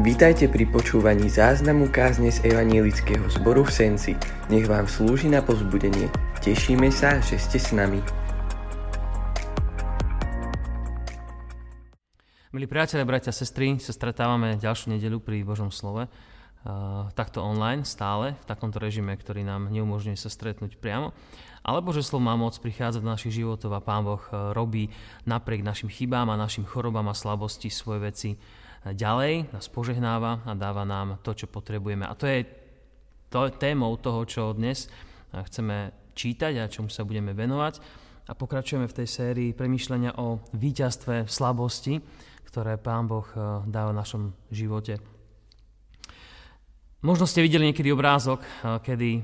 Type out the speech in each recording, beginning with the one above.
Vítajte pri počúvaní záznamu kázne z Evanielického zboru v Senci. Nech vám slúži na pozbudenie. Tešíme sa, že ste s nami. Milí priatelia, bratia, sestry, sa stretávame ďalšiu nedelu pri Božom slove. Uh, takto online, stále, v takomto režime, ktorý nám neumožňuje sa stretnúť priamo. Alebo že slovo má moc prichádzať do našich životov a Pán Boh uh, robí napriek našim chybám a našim chorobám a slabosti svoje veci ďalej, nás požehnáva a dáva nám to, čo potrebujeme. A to je to témou toho, čo dnes chceme čítať a čomu sa budeme venovať. A pokračujeme v tej sérii premýšľania o víťazstve slabosti, ktoré Pán Boh eh, dáva v našom živote. Možno ste videli niekedy obrázok, eh, kedy eh,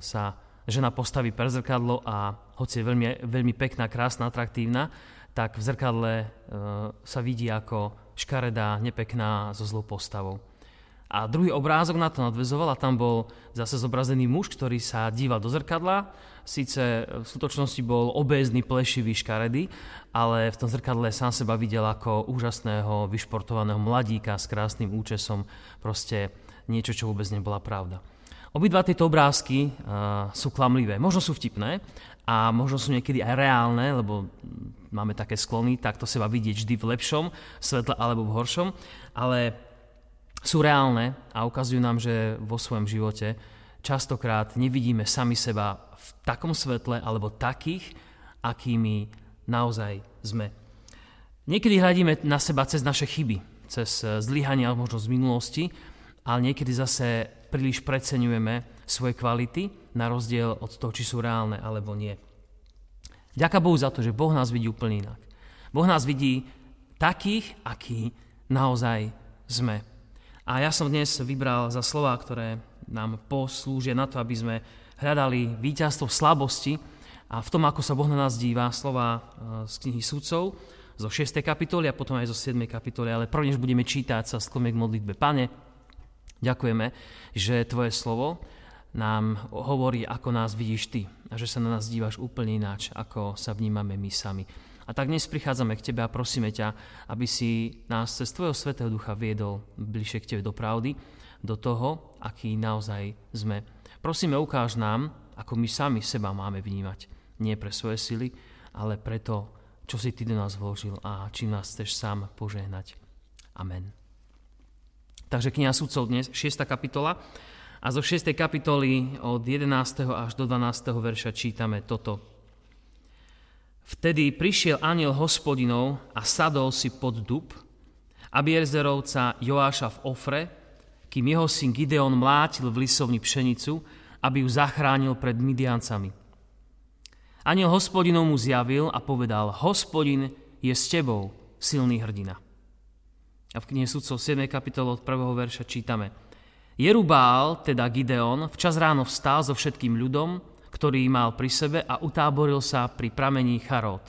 sa žena postaví pre zrkadlo a hoci je veľmi, veľmi pekná, krásna, atraktívna, tak v zrkadle sa vidí ako škaredá, nepekná, so zlou postavou. A druhý obrázok na to nadvezoval a tam bol zase zobrazený muž, ktorý sa díval do zrkadla. Sice v skutočnosti bol obézny, plešivý, škaredý, ale v tom zrkadle sám seba videl ako úžasného, vyšportovaného mladíka s krásnym účesom. Proste niečo, čo vôbec nebola pravda. Obidva tieto obrázky uh, sú klamlivé. Možno sú vtipné a možno sú niekedy aj reálne, lebo máme také sklony, takto seba vidieť vždy v lepšom svetle alebo v horšom, ale sú reálne a ukazujú nám, že vo svojom živote častokrát nevidíme sami seba v takom svetle alebo takých, akými naozaj sme. Niekedy hľadíme na seba cez naše chyby, cez zlyhania možno z minulosti, ale niekedy zase príliš preceňujeme svoje kvality na rozdiel od toho, či sú reálne alebo nie. Ďaká Bohu za to, že Boh nás vidí úplne inak. Boh nás vidí takých, akí naozaj sme. A ja som dnes vybral za slova, ktoré nám poslúžia na to, aby sme hľadali víťazstvo v slabosti a v tom, ako sa Boh na nás díva, slova e, z knihy sudcov, zo 6. kapitoly a potom aj zo 7. kapitoly, ale prvnež budeme čítať sa sklome k modlitbe. Pane, ďakujeme, že Tvoje slovo nám hovorí, ako nás vidíš Ty a že sa na nás díváš úplne ináč, ako sa vnímame my sami. A tak dnes prichádzame k Tebe a prosíme ťa, aby si nás cez Tvojho Svetého Ducha viedol bližšie k Tebe do pravdy, do toho, aký naozaj sme. Prosíme, ukáž nám, ako my sami seba máme vnímať. Nie pre svoje sily, ale pre to, čo si Ty do nás vložil a čím nás chceš sám požehnať. Amen. Takže kniha sudcov dnes, 6. kapitola, a zo 6. kapitoly od 11. až do 12. verša čítame toto. Vtedy prišiel aniel hospodinov a sadol si pod dub, Abierzerovca Joáša v Ofre, kým jeho syn Gideon mlátil v lisovni pšenicu, aby ju zachránil pred Midiancami. Aniel hospodinov mu zjavil a povedal, hospodin je s tebou, silný hrdina. A v knihe sudcov 7. kapitolu od 1. verša čítame – Jerubál, teda Gideon, včas ráno vstal so všetkým ľudom, ktorý mal pri sebe a utáboril sa pri pramení Charot.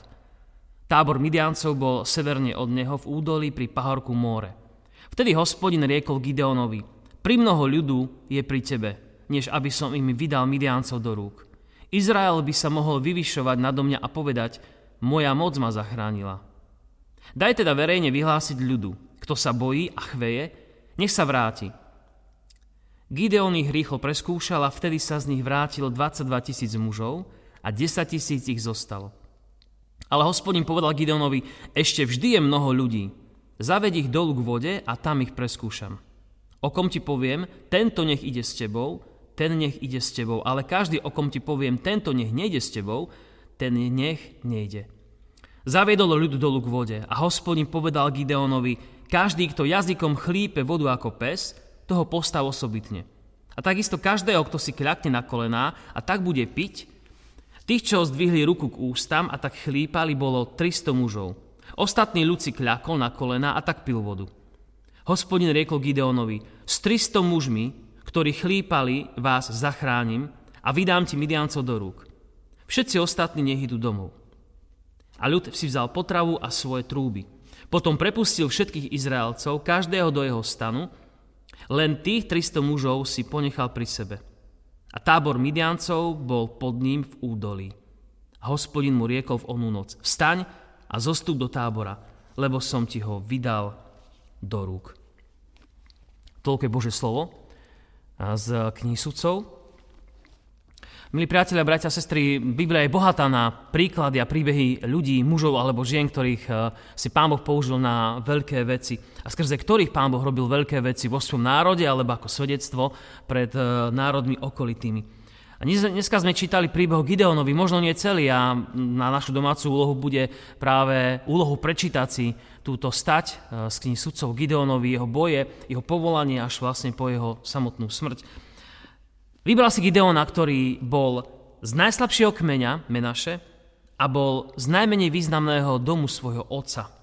Tábor Midiancov bol severne od neho v údolí pri pahorku Móre. Vtedy hospodin riekol Gideonovi, pri mnoho ľudu je pri tebe, než aby som im vydal Midiancov do rúk. Izrael by sa mohol vyvyšovať nado mňa a povedať, moja moc ma zachránila. Daj teda verejne vyhlásiť ľudu, kto sa bojí a chveje, nech sa vráti, Gideon ich rýchlo preskúšal a vtedy sa z nich vrátilo 22 tisíc mužov a 10 tisíc ich zostalo. Ale hospodin povedal Gideonovi, ešte vždy je mnoho ľudí. Zaved ich dolu k vode a tam ich preskúšam. O kom ti poviem, tento nech ide s tebou, ten nech ide s tebou, ale každý, o kom ti poviem, tento nech nejde s tebou, ten nech nejde. Zaviedol ľud dolu k vode a hospodin povedal Gideonovi, každý, kto jazykom chlípe vodu ako pes, toho postav osobitne. A takisto každého, kto si kľakne na kolená a tak bude piť, tých, čo zdvihli ruku k ústam a tak chlípali, bolo 300 mužov. Ostatný ľud si kľakol na kolená a tak pil vodu. Hospodin riekol Gideonovi, s 300 mužmi, ktorí chlípali, vás zachránim a vydám ti Midiancov do rúk. Všetci ostatní nech idú domov. A ľud si vzal potravu a svoje trúby. Potom prepustil všetkých Izraelcov, každého do jeho stanu len tých 300 mužov si ponechal pri sebe. A tábor Midiancov bol pod ním v údolí. A hospodin mu riekol v onú noc, vstaň a zostup do tábora, lebo som ti ho vydal do rúk. Toľko Bože slovo z knihy sudcov. Milí priatelia, bratia a sestry, Biblia je bohatá na príklady a príbehy ľudí, mužov alebo žien, ktorých eh, si Pán Boh použil na veľké veci a skrze ktorých Pán Boh robil veľké veci vo svojom národe alebo ako svedectvo pred eh, národmi okolitými. A dneska sme čítali príbeh o Gideonovi, možno nie celý a na našu domácu úlohu bude práve úlohu prečítať si túto stať eh, z knihy sudcov Gideonovi, jeho boje, jeho povolanie až vlastne po jeho samotnú smrť. Vybral si Gideona, ktorý bol z najslabšieho kmeňa Menaše a bol z najmenej významného domu svojho otca.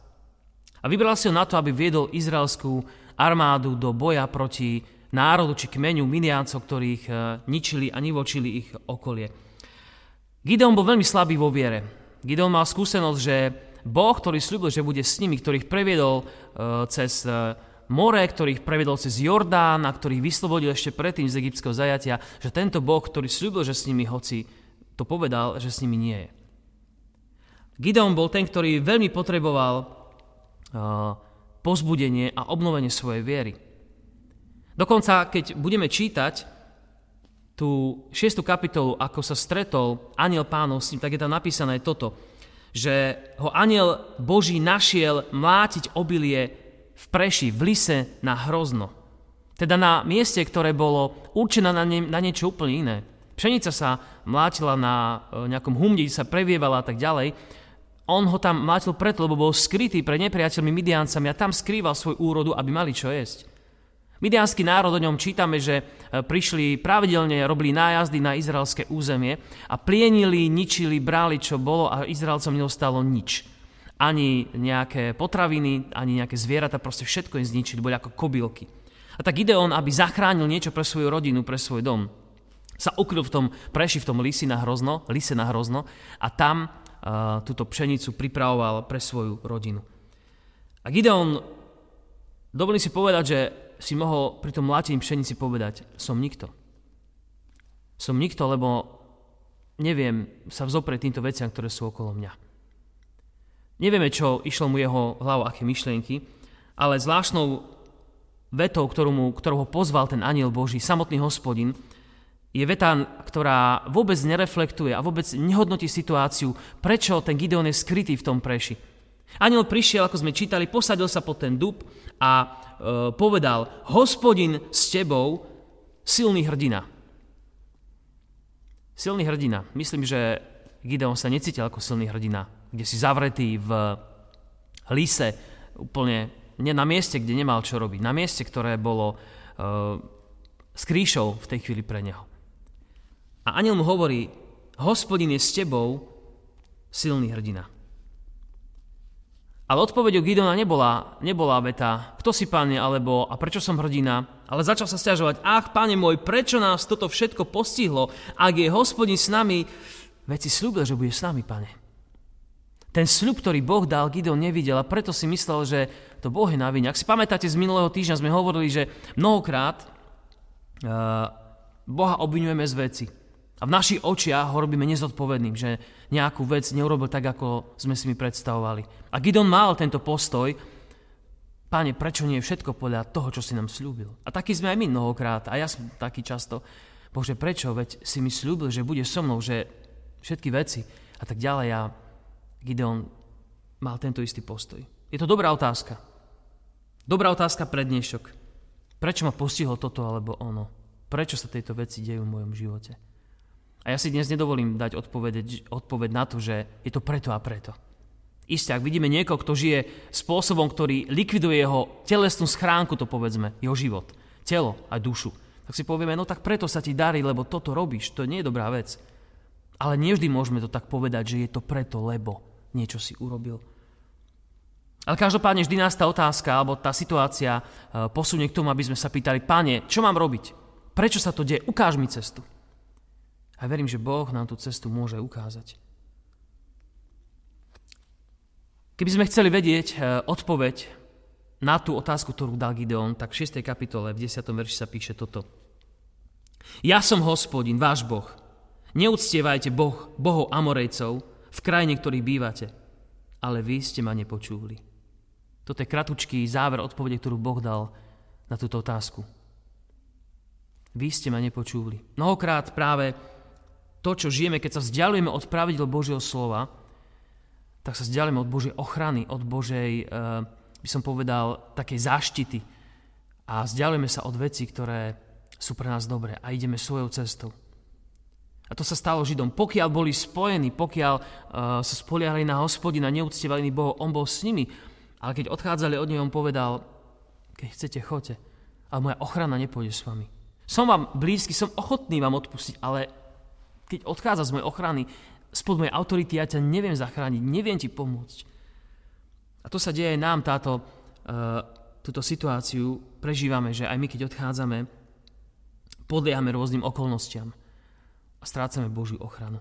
A vybral si ho na to, aby viedol izraelskú armádu do boja proti národu či kmeňu Miniáncov, ktorých e, ničili a nivočili ich okolie. Gideon bol veľmi slabý vo viere. Gideon mal skúsenosť, že Boh, ktorý slúbil, že bude s nimi, ktorých previedol e, cez e, more, ktorých prevedol cez Jordán a ktorých vyslobodil ešte predtým z egyptského zajatia, že tento Boh, ktorý slúbil, že s nimi, hoci to povedal, že s nimi nie je. Gideon bol ten, ktorý veľmi potreboval uh, pozbudenie a obnovenie svojej viery. Dokonca, keď budeme čítať tú šiestu kapitolu, ako sa stretol aniel pánov s ním, tak je tam napísané toto, že ho aniel Boží našiel mlátiť obilie v Preši, v Lise na Hrozno. Teda na mieste, ktoré bolo určené na, nie, na niečo úplne iné. Pšenica sa mlátila na e, nejakom humde, sa previevala a tak ďalej. On ho tam mlátil preto, lebo bol skrytý pred nepriateľmi Midiancami a tam skrýval svoj úrodu, aby mali čo jesť. Midianský národ o ňom čítame, že e, prišli pravidelne, robili nájazdy na izraelské územie a plienili, ničili, brali, čo bolo a Izraelcom neostalo nič ani nejaké potraviny, ani nejaké zvieratá, proste všetko im zničili, boli ako kobylky. A tak Gideon, aby zachránil niečo pre svoju rodinu, pre svoj dom, sa ukryl v tom, preši v tom lisi na hrozno, lise na hrozno a tam uh, túto pšenicu pripravoval pre svoju rodinu. A Gideon, dovolím si povedať, že si mohol pri tom mlátení pšenici povedať, som nikto. Som nikto, lebo neviem sa vzoprieť týmto veciam, ktoré sú okolo mňa. Nevieme, čo išlo mu jeho hlavu, aké myšlienky, ale zvláštnou vetou, ktorú, mu, ktorú ho pozval ten aniel Boží, samotný hospodin, je veta, ktorá vôbec nereflektuje a vôbec nehodnotí situáciu, prečo ten Gideon je skrytý v tom preši. Aniel prišiel, ako sme čítali, posadil sa pod ten dub a e, povedal, hospodin s tebou, silný hrdina. Silný hrdina. Myslím, že Gideon sa necítil ako silný hrdina kde si zavretý v lise, úplne nie na mieste, kde nemal čo robiť, na mieste, ktoré bolo uh, s kríšou v tej chvíli pre neho. A aniel mu hovorí, hospodin je s tebou silný hrdina. Ale odpovedou Gidona nebola, nebola veta, kto si páne, alebo a prečo som hrdina, ale začal sa stiažovať, ach, páne môj, prečo nás toto všetko postihlo, ak je hospodin s nami, veď si slúbil, že bude s nami, pane. Ten sľub, ktorý Boh dal, Gideon nevidel a preto si myslel, že to Boh je na vine. Ak si pamätáte, z minulého týždňa sme hovorili, že mnohokrát uh, Boha obvinujeme z veci. A v našich očiach ho robíme nezodpovedným, že nejakú vec neurobil tak, ako sme si mi predstavovali. A Gideon mal tento postoj, Páne, prečo nie je všetko podľa toho, čo si nám slúbil? A taký sme aj my mnohokrát, a ja som taký často. Bože, prečo? Veď si mi slúbil, že bude so mnou, že všetky veci a tak ďalej. A Gideon mal tento istý postoj. Je to dobrá otázka. Dobrá otázka pre dnešok. Prečo ma postihlo toto alebo ono? Prečo sa tieto veci dejú v mojom živote? A ja si dnes nedovolím dať odpoveď na to, že je to preto a preto. Isté, ak vidíme niekoho, kto žije spôsobom, ktorý likviduje jeho telesnú schránku, to povedzme, jeho život, telo a dušu, tak si povieme, no tak preto sa ti darí, lebo toto robíš, to nie je dobrá vec. Ale nevždy môžeme to tak povedať, že je to preto, lebo niečo si urobil. Ale každopádne vždy nás tá otázka alebo tá situácia e, posunie k tomu, aby sme sa pýtali, páne, čo mám robiť? Prečo sa to deje? Ukáž mi cestu. A verím, že Boh nám tú cestu môže ukázať. Keby sme chceli vedieť e, odpoveď na tú otázku, ktorú dal Gideon, tak v 6. kapitole, v 10. verši sa píše toto. Ja som hospodin, váš Boh. Neúctievajte boh, bohov Amorejcov, v krajine, ktorých bývate. Ale vy ste ma nepočuli. Toto je kratučký záver odpovede, ktorú Boh dal na túto otázku. Vy ste ma nepočuli. Mnohokrát práve to, čo žijeme, keď sa vzdialujeme od pravidel Božieho slova, tak sa vzdialujeme od Božej ochrany, od Božej, eh, by som povedal, takej záštity. A vzdialujeme sa od vecí, ktoré sú pre nás dobré a ideme svojou cestou. A to sa stalo Židom. Pokiaľ boli spojení, pokiaľ uh, sa spoliahali na hospodina, neúctievali Bohu, on bol s nimi. Ale keď odchádzali od neho, on povedal, keď chcete, choďte, ale moja ochrana nepôjde s vami. Som vám blízky, som ochotný vám odpustiť, ale keď odchádza z mojej ochrany, spod mojej autority, ja ťa neviem zachrániť, neviem ti pomôcť. A to sa deje aj nám, táto, uh, túto situáciu prežívame, že aj my, keď odchádzame, podliehame rôznym okolnostiam a strácame Božiu ochranu.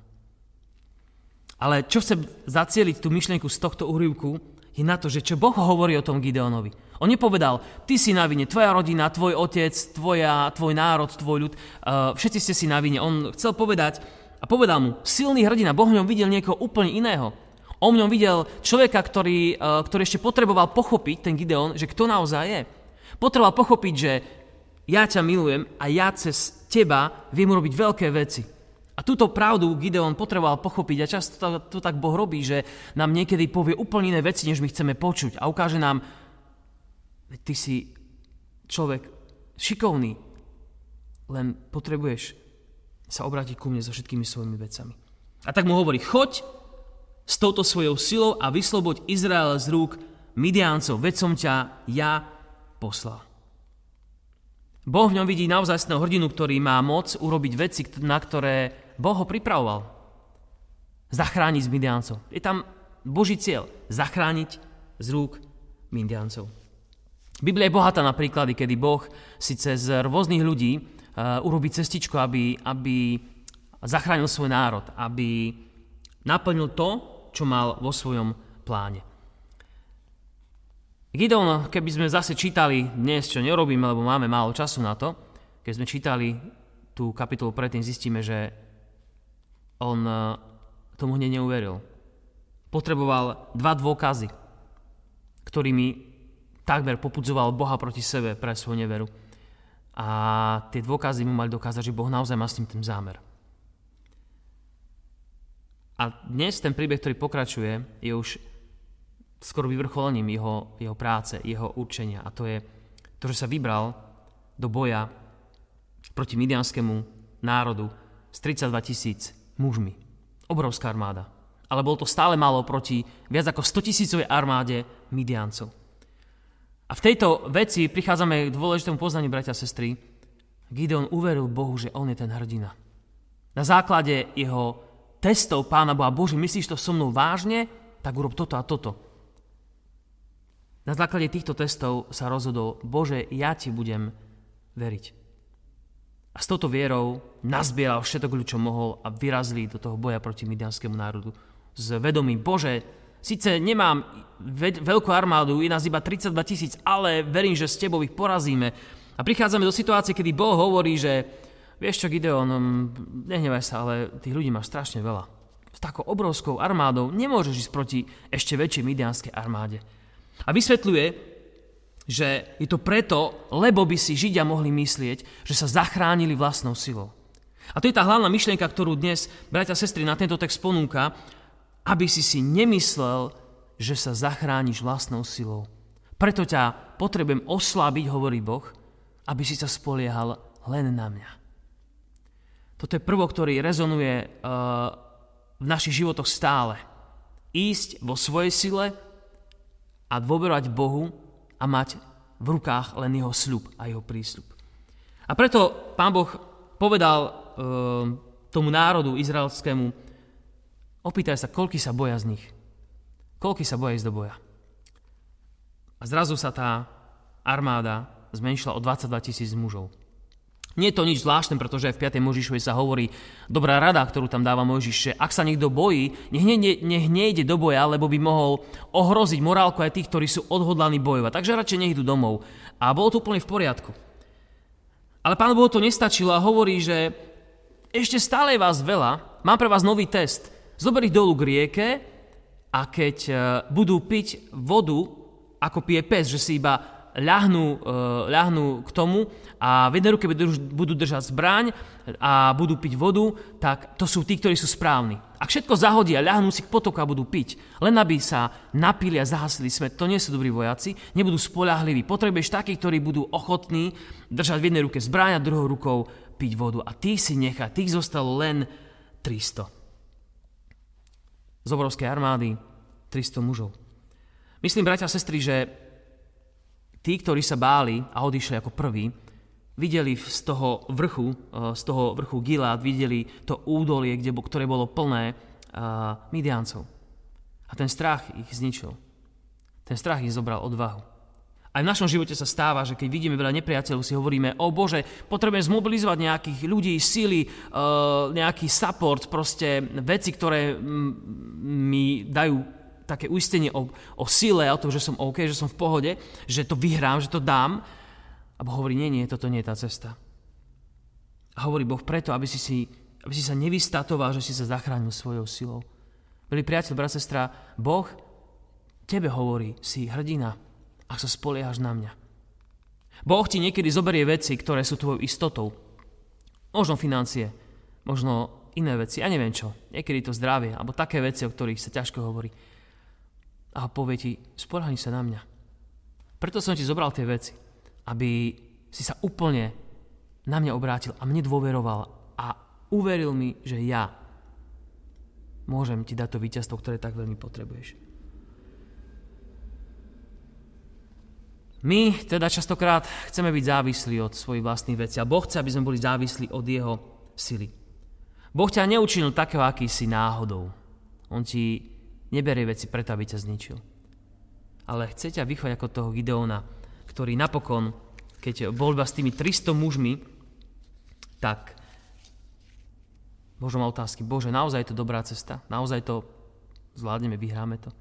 Ale čo chcem zacieliť tú myšlienku z tohto úryvku, je na to, že čo Boh hovorí o tom Gideonovi. On nepovedal, ty si na vine, tvoja rodina, tvoj otec, tvoja, tvoj národ, tvoj ľud, uh, všetci ste si na vine. On chcel povedať a povedal mu, silný hrdina, Boh v ňom videl niekoho úplne iného. On v ňom videl človeka, ktorý, uh, ktorý ešte potreboval pochopiť, ten Gideon, že kto naozaj je. Potreboval pochopiť, že ja ťa milujem a ja cez teba viem urobiť veľké veci. A túto pravdu Gideon potreboval pochopiť a často to, to tak Boh robí, že nám niekedy povie úplne iné veci, než my chceme počuť a ukáže nám, ty si človek šikovný, len potrebuješ sa obrátiť ku mne so všetkými svojimi vecami. A tak mu hovorí, choď s touto svojou silou a vysloboď Izrael z rúk Midiáncov, som ťa ja poslal. Boh v ňom vidí naozajstného hrdinu, ktorý má moc urobiť veci, na ktoré Boh ho pripravoval. Zachrániť z Midiancov. Je tam Boží cieľ. Zachrániť z rúk Midiancov. Biblia je bohatá na príklady, kedy Boh si cez rôznych ľudí uh, urobí cestičku, aby, aby zachránil svoj národ, aby naplnil to, čo mal vo svojom pláne. Gideon, keby sme zase čítali dnes, čo nerobíme, lebo máme málo času na to, keď sme čítali tú kapitolu predtým, zistíme, že on eh, tomu hneď neuveril. Potreboval dva dôkazy, ktorými takmer popudzoval Boha proti sebe pre svoju neveru. A tie dôkazy mu mali dokázať, že Boh naozaj má s tým ten zámer. A dnes ten príbeh, ktorý pokračuje, je už skoro vyvrcholením jeho, jeho práce, jeho určenia. A to je to, že sa vybral do boja proti midianskému národu s 32 tisíc mužmi. Obrovská armáda. Ale bolo to stále málo proti viac ako 100 tisícovej armáde midiancov. A v tejto veci prichádzame k dôležitému poznaniu, bratia a sestry. Gideon uveril Bohu, že on je ten hrdina. Na základe jeho testov pána Boha, Bože, myslíš to so mnou vážne? Tak urob toto a toto. Na základe týchto testov sa rozhodol, Bože, ja ti budem veriť. A s touto vierou nazbieral všetko, čo mohol a vyrazili do toho boja proti midianskému národu. S vedomím, Bože, síce nemám veľkú armádu, je nás iba 32 tisíc, ale verím, že s tebou ich porazíme. A prichádzame do situácie, kedy Boh hovorí, že vieš čo, Gideon, mm, nehnevaj sa, ale tých ľudí máš strašne veľa. S takou obrovskou armádou nemôžeš ísť proti ešte väčšej midianskej armáde. A vysvetľuje, že je to preto, lebo by si Židia mohli myslieť, že sa zachránili vlastnou silou. A to je tá hlavná myšlienka, ktorú dnes, bratia a sestry, na tento text ponúka, aby si si nemyslel, že sa zachrániš vlastnou silou. Preto ťa potrebujem oslabiť, hovorí Boh, aby si sa spoliehal len na mňa. Toto je prvo, ktorý rezonuje uh, v našich životoch stále. Ísť vo svojej sile, a dôverovať Bohu a mať v rukách len jeho sľub a jeho prísľub. A preto pán Boh povedal e, tomu národu izraelskému, opýtaj sa, koľky sa boja z nich. Koľky sa boja ísť do boja. A zrazu sa tá armáda zmenšila o 22 tisíc mužov. Nie je to nič zvláštne, pretože v 5. Možišovej sa hovorí dobrá rada, ktorú tam dáva Možiš, že ak sa niekto bojí, nech, ne, nech nejde do boja, lebo by mohol ohroziť morálku aj tých, ktorí sú odhodlaní bojovať. Takže radšej nech idú domov. A bolo to úplne v poriadku. Ale pán Boh to nestačilo a hovorí, že ešte stále je vás veľa, mám pre vás nový test. Zober ich dolu k rieke a keď e, budú piť vodu, ako pije pes, že si iba ľahnú, ľahnú k tomu a v jednej ruke budú držať zbraň a budú piť vodu, tak to sú tí, ktorí sú správni. Ak všetko zahodia, ľahnú si k potoku a budú piť, len aby sa napili a zahasili smet, to nie sú dobrí vojaci, nebudú spolahliví. Potrebuješ takých, ktorí budú ochotní držať v jednej ruke zbraň a druhou rukou piť vodu. A tých si nechá, tých zostalo len 300. Z obrovskej armády 300 mužov. Myslím, bratia a sestry, že tí, ktorí sa báli a odišli ako prví, videli z toho vrchu, eh, z toho vrchu Gilad, videli to údolie, kde, ktoré bolo plné uh, Midiancov. A ten strach ich zničil. Ten strach ich zobral odvahu. Aj v našom živote sa stáva, že keď vidíme veľa nepriateľov, si hovoríme, o Bože, potrebujem zmobilizovať nejakých ľudí, síly, e, nejaký support, proste veci, ktoré mi dajú také uistenie o, o sile, o tom, že som OK, že som v pohode, že to vyhrám, že to dám. A Boh hovorí, nie, nie, toto nie je tá cesta. A hovorí Boh preto, aby si, si, aby si sa nevystatoval, že si sa zachránil svojou silou. Milý priateľ, brat, sestra, Boh tebe hovorí, si hrdina, ak sa spoliehaš na mňa. Boh ti niekedy zoberie veci, ktoré sú tvojou istotou. Možno financie, možno iné veci, ja neviem čo. Niekedy to zdravie, alebo také veci, o ktorých sa ťažko hovorí. A povie ti, spolahni sa na mňa. Preto som ti zobral tie veci, aby si sa úplne na mňa obrátil a mne dôveroval a uveril mi, že ja môžem ti dať to víťazstvo, ktoré tak veľmi potrebuješ. My teda častokrát chceme byť závislí od svojich vlastných vecí a Boh chce, aby sme boli závislí od Jeho sily. Boh ťa neučinil takého, aký si náhodou. On ti neberie veci preto, aby ťa zničil. Ale chce ťa vychovať ako toho Gideona, ktorý napokon, keď bol iba s tými 300 mužmi, tak možno má otázky, Bože, naozaj je to dobrá cesta? Naozaj to zvládneme, vyhráme to?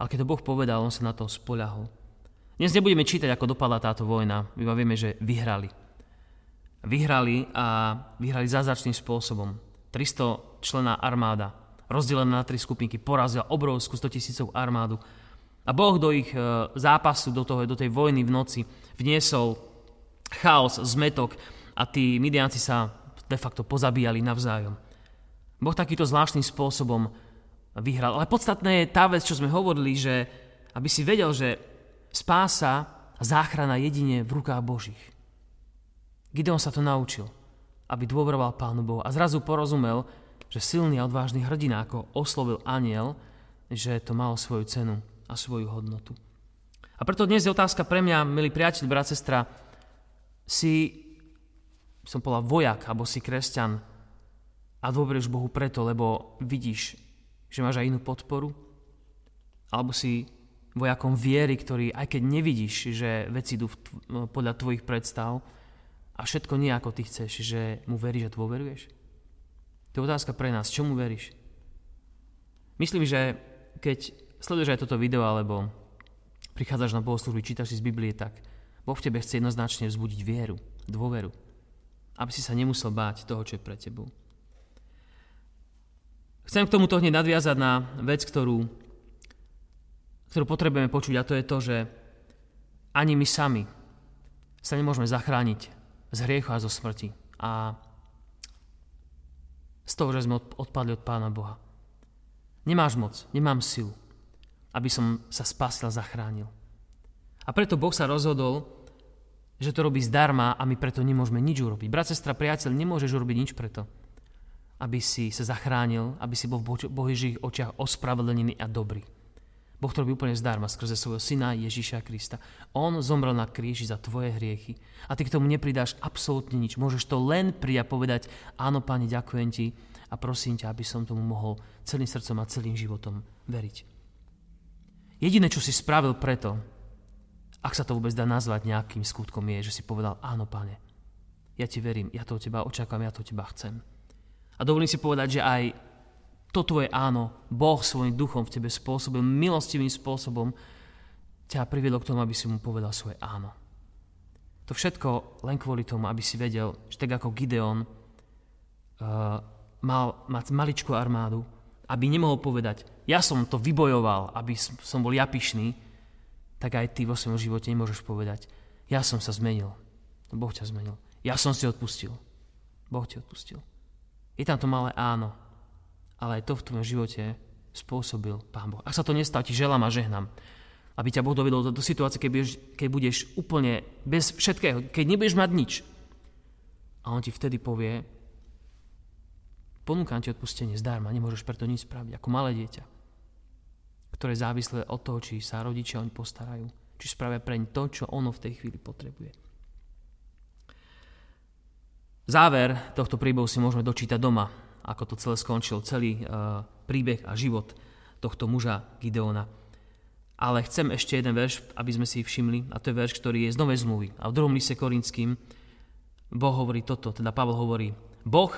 Ale keď to Boh povedal, on sa na to spoľahol. Dnes nebudeme čítať, ako dopadla táto vojna, iba vieme, že vyhrali. Vyhrali a vyhrali zázračným spôsobom. 300 člená armáda, rozdelená na tri skupinky, porazila obrovskú 100 tisícov armádu. A Boh do ich e, zápasu, do, toho, do tej vojny v noci vniesol chaos, zmetok a tí Midianci sa de facto pozabíjali navzájom. Boh takýto zvláštnym spôsobom vyhral. Ale podstatné je tá vec, čo sme hovorili, že aby si vedel, že Spása a záchrana jedine v rukách Božích. Gideon sa to naučil, aby dôveroval Pánu Bohu a zrazu porozumel, že silný a odvážny hrdina, ako oslovil aniel, že to malo svoju cenu a svoju hodnotu. A preto dnes je otázka pre mňa, milý priateľ, brat, sestra, si, som povedal, vojak, alebo si kresťan a dôveruješ Bohu preto, lebo vidíš, že máš aj inú podporu, alebo si vojakom viery, ktorý, aj keď nevidíš, že veci idú no, podľa tvojich predstav a všetko nie ako ty chceš, že mu veríš a dôveruješ? To je otázka pre nás. Čomu veríš? Myslím, že keď sleduješ aj toto video, alebo prichádzaš na bohoslužby, čítaš si z Biblie, tak Boh v tebe chce jednoznačne vzbudiť vieru, dôveru. Aby si sa nemusel báť toho, čo je pre tebou. Chcem k tomuto hneď nadviazať na vec, ktorú ktorú potrebujeme počuť a to je to, že ani my sami sa nemôžeme zachrániť z hriechu a zo smrti a z toho, že sme odpadli od Pána Boha. Nemáš moc, nemám silu, aby som sa spasil zachránil. A preto Boh sa rozhodol, že to robí zdarma a my preto nemôžeme nič urobiť. Brat, sestra, priateľ, nemôžeš urobiť nič preto, aby si sa zachránil, aby si bol v Božích očiach ospravedlený a dobrý. Boh to robí úplne zdarma skrze svojho syna Ježíša Krista. On zomrel na kríži za tvoje hriechy. A ty k tomu nepridáš absolútne nič. Môžeš to len prijať povedať, áno, Pane, ďakujem ti a prosím ťa, aby som tomu mohol celým srdcom a celým životom veriť. Jediné, čo si spravil preto, ak sa to vôbec dá nazvať nejakým skutkom, je, že si povedal, áno, Pane, ja ti verím, ja to od teba očakávam, ja to od teba chcem. A dovolím si povedať, že aj to tvoje áno, Boh svojim duchom v tebe spôsobil, milostivým spôsobom ťa priviedol k tomu, aby si mu povedal svoje áno. To všetko len kvôli tomu, aby si vedel, že tak ako Gideon uh, mal mať maličkú armádu, aby nemohol povedať, ja som to vybojoval, aby som bol ja pyšný, tak aj ty vo svojom živote nemôžeš povedať, ja som sa zmenil. Boh ťa zmenil. Ja som si odpustil. Boh ti odpustil. Je tam to malé áno, ale aj to v tvojom živote spôsobil Pán Boh. Ak sa to nestá, ti želám a žehnám, aby ťa Boh dovedol do, do situácie, keď budeš, keď budeš úplne bez všetkého, keď nebudeš mať nič. A on ti vtedy povie, ponúkam ti odpustenie zdarma, nemôžeš preto nič spraviť, ako malé dieťa, ktoré je závislé od toho, či sa rodičia oň postarajú, či spravia preň to, čo ono v tej chvíli potrebuje. Záver tohto príbehu si môžeme dočítať doma, ako to celé skončil, celý uh, príbeh a život tohto muža Gideona. Ale chcem ešte jeden verš, aby sme si všimli, a to je verš, ktorý je z Novej zmluvy. A v druhom lise Korinským Boh hovorí toto, teda Pavel hovorí, Boh,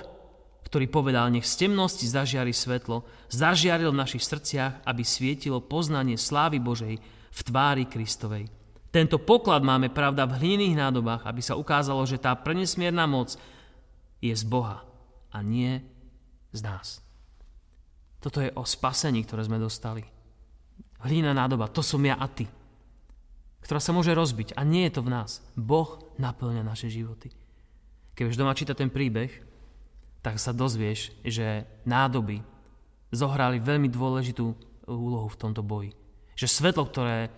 ktorý povedal, nech z temnosti zažiari svetlo, zažiaril v našich srdciach, aby svietilo poznanie slávy Božej v tvári Kristovej. Tento poklad máme, pravda, v hlinených nádobách, aby sa ukázalo, že tá prenesmierna moc je z Boha a nie z nás. Toto je o spasení, ktoré sme dostali. Hlína nádoba, to som ja a ty. Ktorá sa môže rozbiť a nie je to v nás. Boh naplňa naše životy. Keď už doma číta ten príbeh, tak sa dozvieš, že nádoby zohrali veľmi dôležitú úlohu v tomto boji. Že svetlo, ktoré e,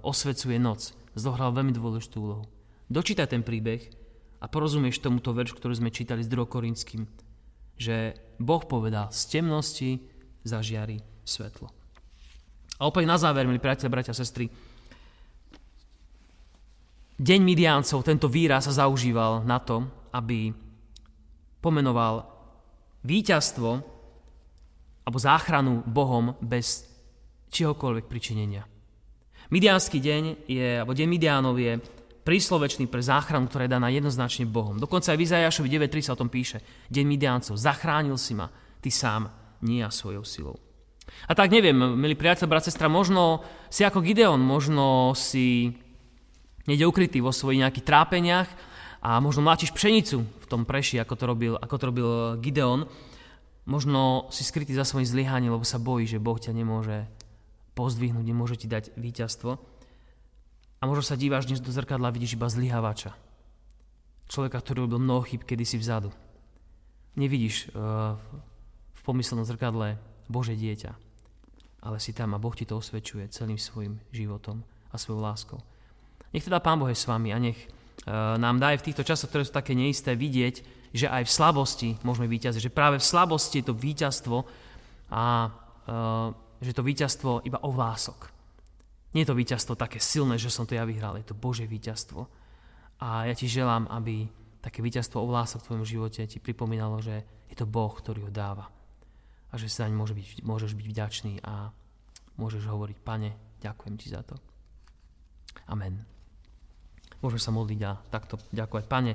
osvecuje noc, zohralo veľmi dôležitú úlohu. Dočítaj ten príbeh a porozumieš tomuto veršu, ktorý sme čítali s 2. Korinským, že Boh povedal, z temnosti zažiari svetlo. A opäť na záver, milí priateľe, bratia, sestry, Deň Midiáncov, tento výraz sa zaužíval na to, aby pomenoval víťazstvo alebo záchranu Bohom bez čiehokoľvek pričinenia. Midiánsky deň je, alebo deň Midiánov je príslovečný pre záchranu, ktorá je daná jednoznačne Bohom. Dokonca aj v Izajašovi 9.3 sa o tom píše. Deň Midiáncov, zachránil si ma, ty sám, nie ja svojou silou. A tak neviem, milí priateľ, brat, sestra, možno si ako Gideon, možno si niekde ukrytý vo svojich nejakých trápeniach a možno mláčiš pšenicu v tom preši, ako to robil, ako to robil Gideon. Možno si skrytý za svojim zlyhaním, lebo sa bojí, že Boh ťa nemôže pozdvihnúť, nemôže ti dať víťazstvo. A možno sa díváš dnes do zrkadla a vidíš iba zlyhávača. Človeka, ktorý robil mnoho chyb kedysi vzadu. Nevidíš uh, v pomyselnom zrkadle Bože dieťa, ale si tam a Boh ti to osvedčuje celým svojim životom a svojou láskou. Nech teda Pán Boh je s vami a nech uh, nám dá aj v týchto časoch, ktoré sú také neisté, vidieť, že aj v slabosti môžeme víťaziť, že práve v slabosti je to víťazstvo a uh, že to víťazstvo iba o vlások. Nie je to víťazstvo také silné, že som to ja vyhral, je to Bože víťazstvo. A ja ti želám, aby také víťazstvo o v tvojom živote ti pripomínalo, že je to Boh, ktorý ho dáva. A že sa naň môže byť, môžeš byť vďačný a môžeš hovoriť, pane, ďakujem ti za to. Amen. Môžeme sa modliť a takto ďakovať. Pane,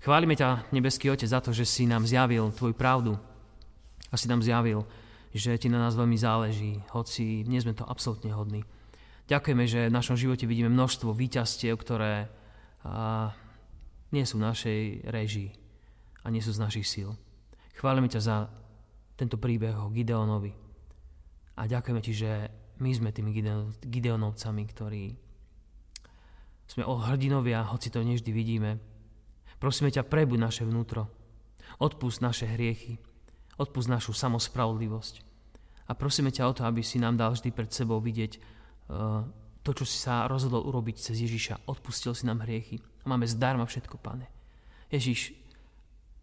chválime ťa, nebeský Otec, za to, že si nám zjavil Tvoju pravdu a si nám zjavil, že ti na nás veľmi záleží, hoci nie sme to absolútne hodní. Ďakujeme, že v našom živote vidíme množstvo výťastiev, ktoré a, nie sú v našej režii a nie sú z našich síl. Chválime ťa za tento príbeh o Gideonovi. A ďakujeme ti, že my sme tými Gideonovcami, ktorí sme o hrdinovia, hoci to nevždy vidíme. Prosíme ťa, prebuď naše vnútro. Odpust naše hriechy. Odpust našu samospravodlivosť. A prosíme ťa o to, aby si nám dal vždy pred sebou vidieť to, čo si sa rozhodol urobiť cez Ježiša. Odpustil si nám hriechy. A máme zdarma všetko, pane. Ježiš,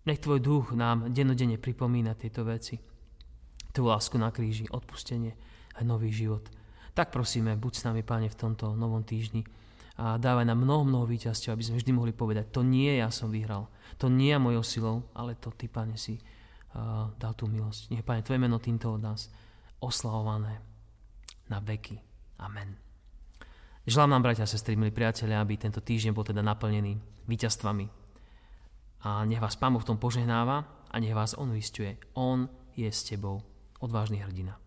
nech tvoj duch nám dennodenne pripomína tieto veci. Tú lásku na kríži, odpustenie a nový život. Tak prosíme, buď s nami, Pane, v tomto novom týždni a dávaj nám mnoho, mnoho víťazťov, aby sme vždy mohli povedať, to nie ja som vyhral, to nie je mojou silou, ale to Ty, Pane, si uh, dal tú milosť. Nech, Pane, Tvoje meno týmto od nás oslavované na veky. Amen. Želám nám, bratia a sestry, milí priatelia, aby tento týždeň bol teda naplnený víťazstvami. A nech vás Pán v tom požehnáva a nech vás On uistuje. On je s tebou odvážny hrdina.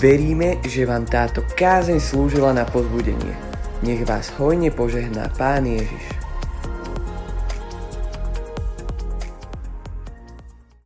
Veríme, že vám táto kázeň slúžila na pozbudenie. Nech vás hojne požehná Pán Ježiš.